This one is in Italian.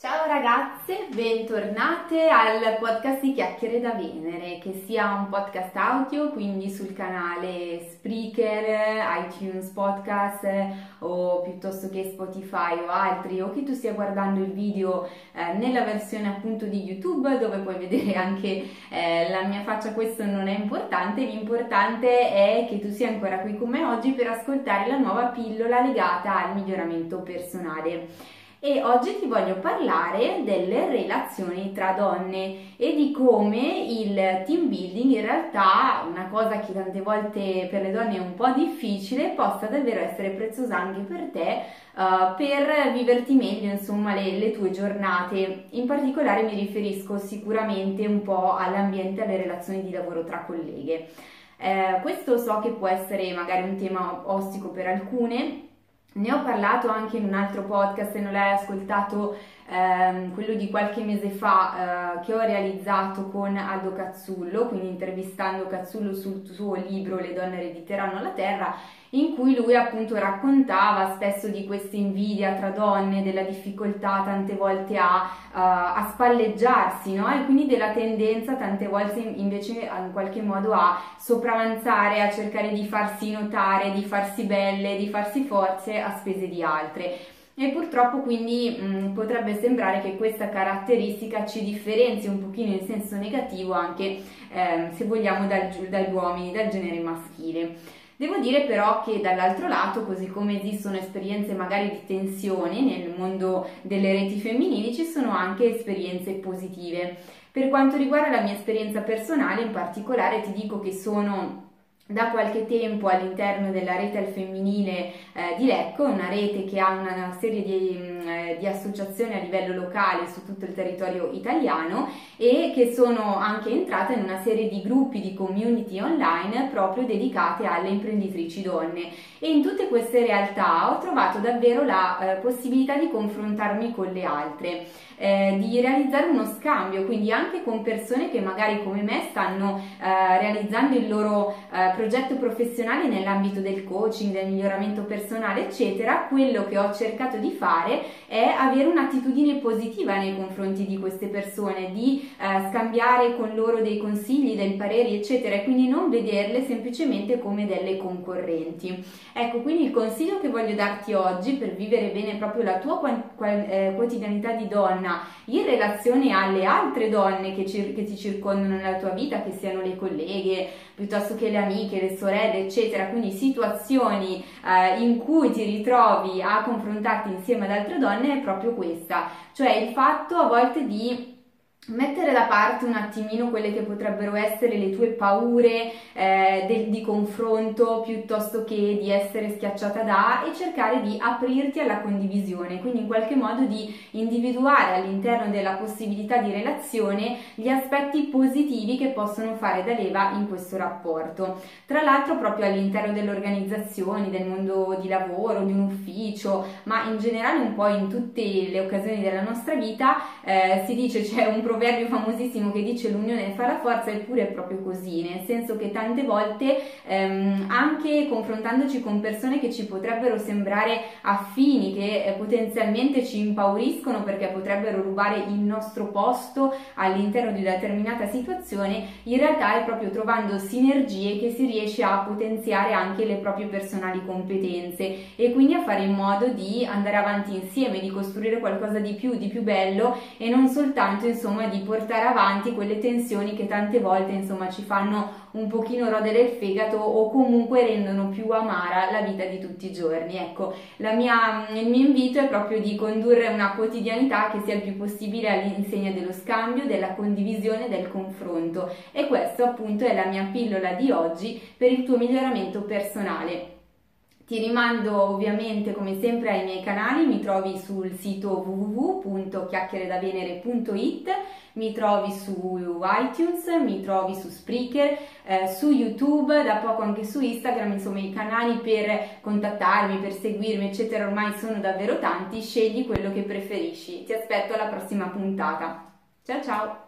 Ciao ragazze, bentornate al podcast di Chiacchiere da Venere, che sia un podcast audio, quindi sul canale Spreaker, iTunes Podcast o piuttosto che Spotify o altri, o che tu stia guardando il video eh, nella versione appunto di YouTube dove puoi vedere anche eh, la mia faccia, questo non è importante, l'importante è che tu sia ancora qui con me oggi per ascoltare la nuova pillola legata al miglioramento personale e oggi ti voglio parlare delle relazioni tra donne e di come il team building in realtà, una cosa che tante volte per le donne è un po' difficile, possa davvero essere preziosa anche per te uh, per viverti meglio insomma le, le tue giornate. In particolare mi riferisco sicuramente un po' all'ambiente e alle relazioni di lavoro tra colleghe. Eh, questo so che può essere magari un tema ostico per alcune, ne ho parlato anche in un altro podcast, se non l'hai ascoltato, ehm, quello di qualche mese fa, eh, che ho realizzato con Aldo Cazzullo, quindi intervistando Cazzullo sul suo libro Le donne erediteranno la terra in cui lui appunto raccontava spesso di questa invidia tra donne, della difficoltà tante volte a, uh, a spalleggiarsi, no? E quindi della tendenza tante volte invece in qualche modo a sopravanzare, a cercare di farsi notare, di farsi belle, di farsi forze a spese di altre. E purtroppo quindi mh, potrebbe sembrare che questa caratteristica ci differenzi un pochino in senso negativo anche eh, se vogliamo dal, dagli uomini, dal genere maschile. Devo dire però che dall'altro lato, così come esistono esperienze magari di tensione nel mondo delle reti femminili, ci sono anche esperienze positive. Per quanto riguarda la mia esperienza personale, in particolare ti dico che sono da qualche tempo all'interno della rete al femminile eh, di Lecco, una rete che ha una serie di, mm, eh, di, associazioni a livello locale su tutto il territorio italiano e che sono anche entrata in una serie di gruppi di community online proprio dedicate alle imprenditrici donne. E in tutte queste realtà ho trovato davvero la eh, possibilità di confrontarmi con le altre eh, di realizzare uno scambio, quindi anche con persone che magari come me stanno eh, realizzando il loro eh, progetto professionale nell'ambito del coaching, del miglioramento personale, eccetera, quello che ho cercato di fare è avere un'attitudine positiva nei confronti di queste persone, di eh, scambiare con loro dei consigli, dei pareri, eccetera, e quindi non vederle semplicemente come delle concorrenti. Ecco, quindi il consiglio che voglio darti oggi per vivere bene proprio la tua eh, quotidianità di donna in relazione alle altre donne che, che ti circondano nella tua vita, che siano le colleghe, piuttosto che le amiche, le sorelle, eccetera, quindi situazioni eh, in cui ti ritrovi a confrontarti insieme ad altre donne è proprio questa, cioè il fatto a volte di mettere da parte un attimino quelle che potrebbero essere le tue paure eh, de- di confronto piuttosto che di essere schiacciata da e cercare di aprirti alla condivisione, quindi in qualche modo di individuare all'interno della possibilità di relazione gli aspetti positivi che possono fare da leva in questo rapporto. Tra l'altro proprio all'interno delle organizzazioni, del mondo di lavoro, di un ufficio, ma in generale un po' in tutte le occasioni della nostra vita eh, si dice c'è un problema proverbio famosissimo che dice l'unione fa la forza, eppure è proprio così, nel senso che tante volte ehm, anche confrontandoci con persone che ci potrebbero sembrare affini, che eh, potenzialmente ci impauriscono perché potrebbero rubare il nostro posto all'interno di una determinata situazione, in realtà è proprio trovando sinergie che si riesce a potenziare anche le proprie personali competenze e quindi a fare in modo di andare avanti insieme, di costruire qualcosa di più, di più bello e non soltanto insomma di portare avanti quelle tensioni che tante volte insomma ci fanno un pochino rodere il fegato o comunque rendono più amara la vita di tutti i giorni. Ecco, mia, il mio invito è proprio di condurre una quotidianità che sia il più possibile all'insegna dello scambio, della condivisione, del confronto e questo appunto è la mia pillola di oggi per il tuo miglioramento personale. Ti rimando ovviamente come sempre ai miei canali, mi trovi sul sito www.chiacchieredavenere.it, mi trovi su iTunes, mi trovi su Spreaker, eh, su YouTube, da poco anche su Instagram, insomma i canali per contattarmi, per seguirmi eccetera ormai sono davvero tanti, scegli quello che preferisci. Ti aspetto alla prossima puntata. Ciao ciao!